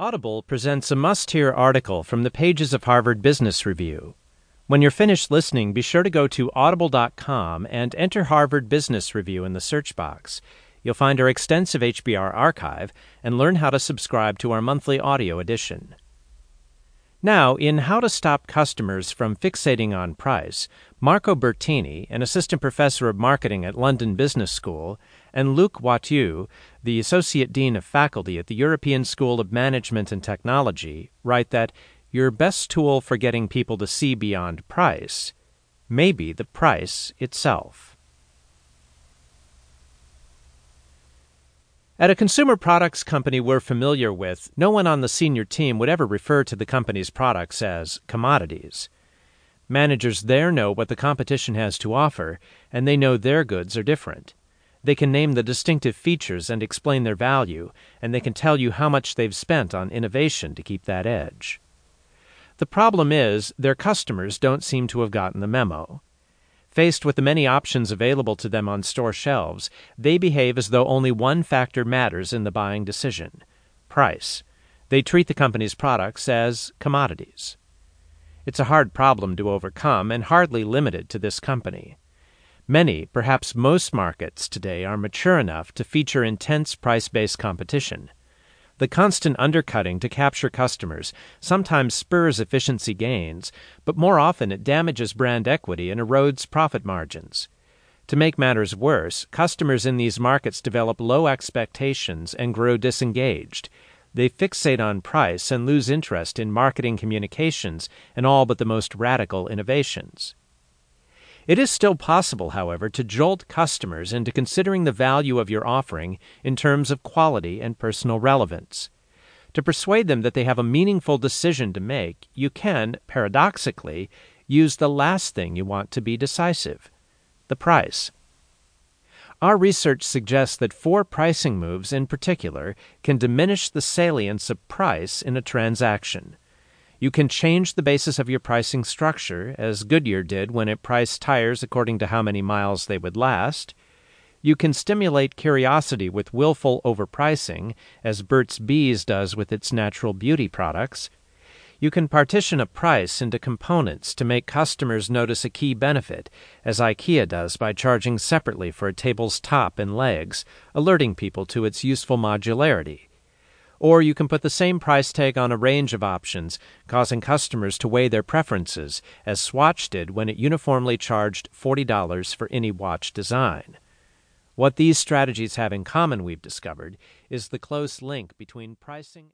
Audible presents a must hear article from the pages of Harvard Business Review. When you're finished listening, be sure to go to audible.com and enter Harvard Business Review in the search box. You'll find our extensive HBR archive and learn how to subscribe to our monthly audio edition. Now, in How to Stop Customers from Fixating on Price, Marco Bertini, an assistant professor of marketing at London Business School, and Luc Wathieu, the associate dean of faculty at the European School of Management and Technology, write that your best tool for getting people to see beyond price may be the price itself. At a consumer products company we're familiar with, no one on the senior team would ever refer to the company's products as commodities. Managers there know what the competition has to offer, and they know their goods are different. They can name the distinctive features and explain their value, and they can tell you how much they've spent on innovation to keep that edge. The problem is, their customers don't seem to have gotten the memo. Faced with the many options available to them on store shelves, they behave as though only one factor matters in the buying decision price. They treat the company's products as commodities. It's a hard problem to overcome and hardly limited to this company. Many, perhaps most markets today are mature enough to feature intense price based competition. The constant undercutting to capture customers sometimes spurs efficiency gains, but more often it damages brand equity and erodes profit margins. To make matters worse, customers in these markets develop low expectations and grow disengaged. They fixate on price and lose interest in marketing communications and all but the most radical innovations. It is still possible, however, to jolt customers into considering the value of your offering in terms of quality and personal relevance. To persuade them that they have a meaningful decision to make, you can, paradoxically, use the last thing you want to be decisive the price. Our research suggests that four pricing moves in particular can diminish the salience of price in a transaction. You can change the basis of your pricing structure, as Goodyear did when it priced tires according to how many miles they would last. You can stimulate curiosity with willful overpricing, as Burt's Bees does with its natural beauty products. You can partition a price into components to make customers notice a key benefit, as IKEA does by charging separately for a table's top and legs, alerting people to its useful modularity. Or you can put the same price tag on a range of options, causing customers to weigh their preferences, as Swatch did when it uniformly charged $40 for any watch design. What these strategies have in common, we've discovered, is the close link between pricing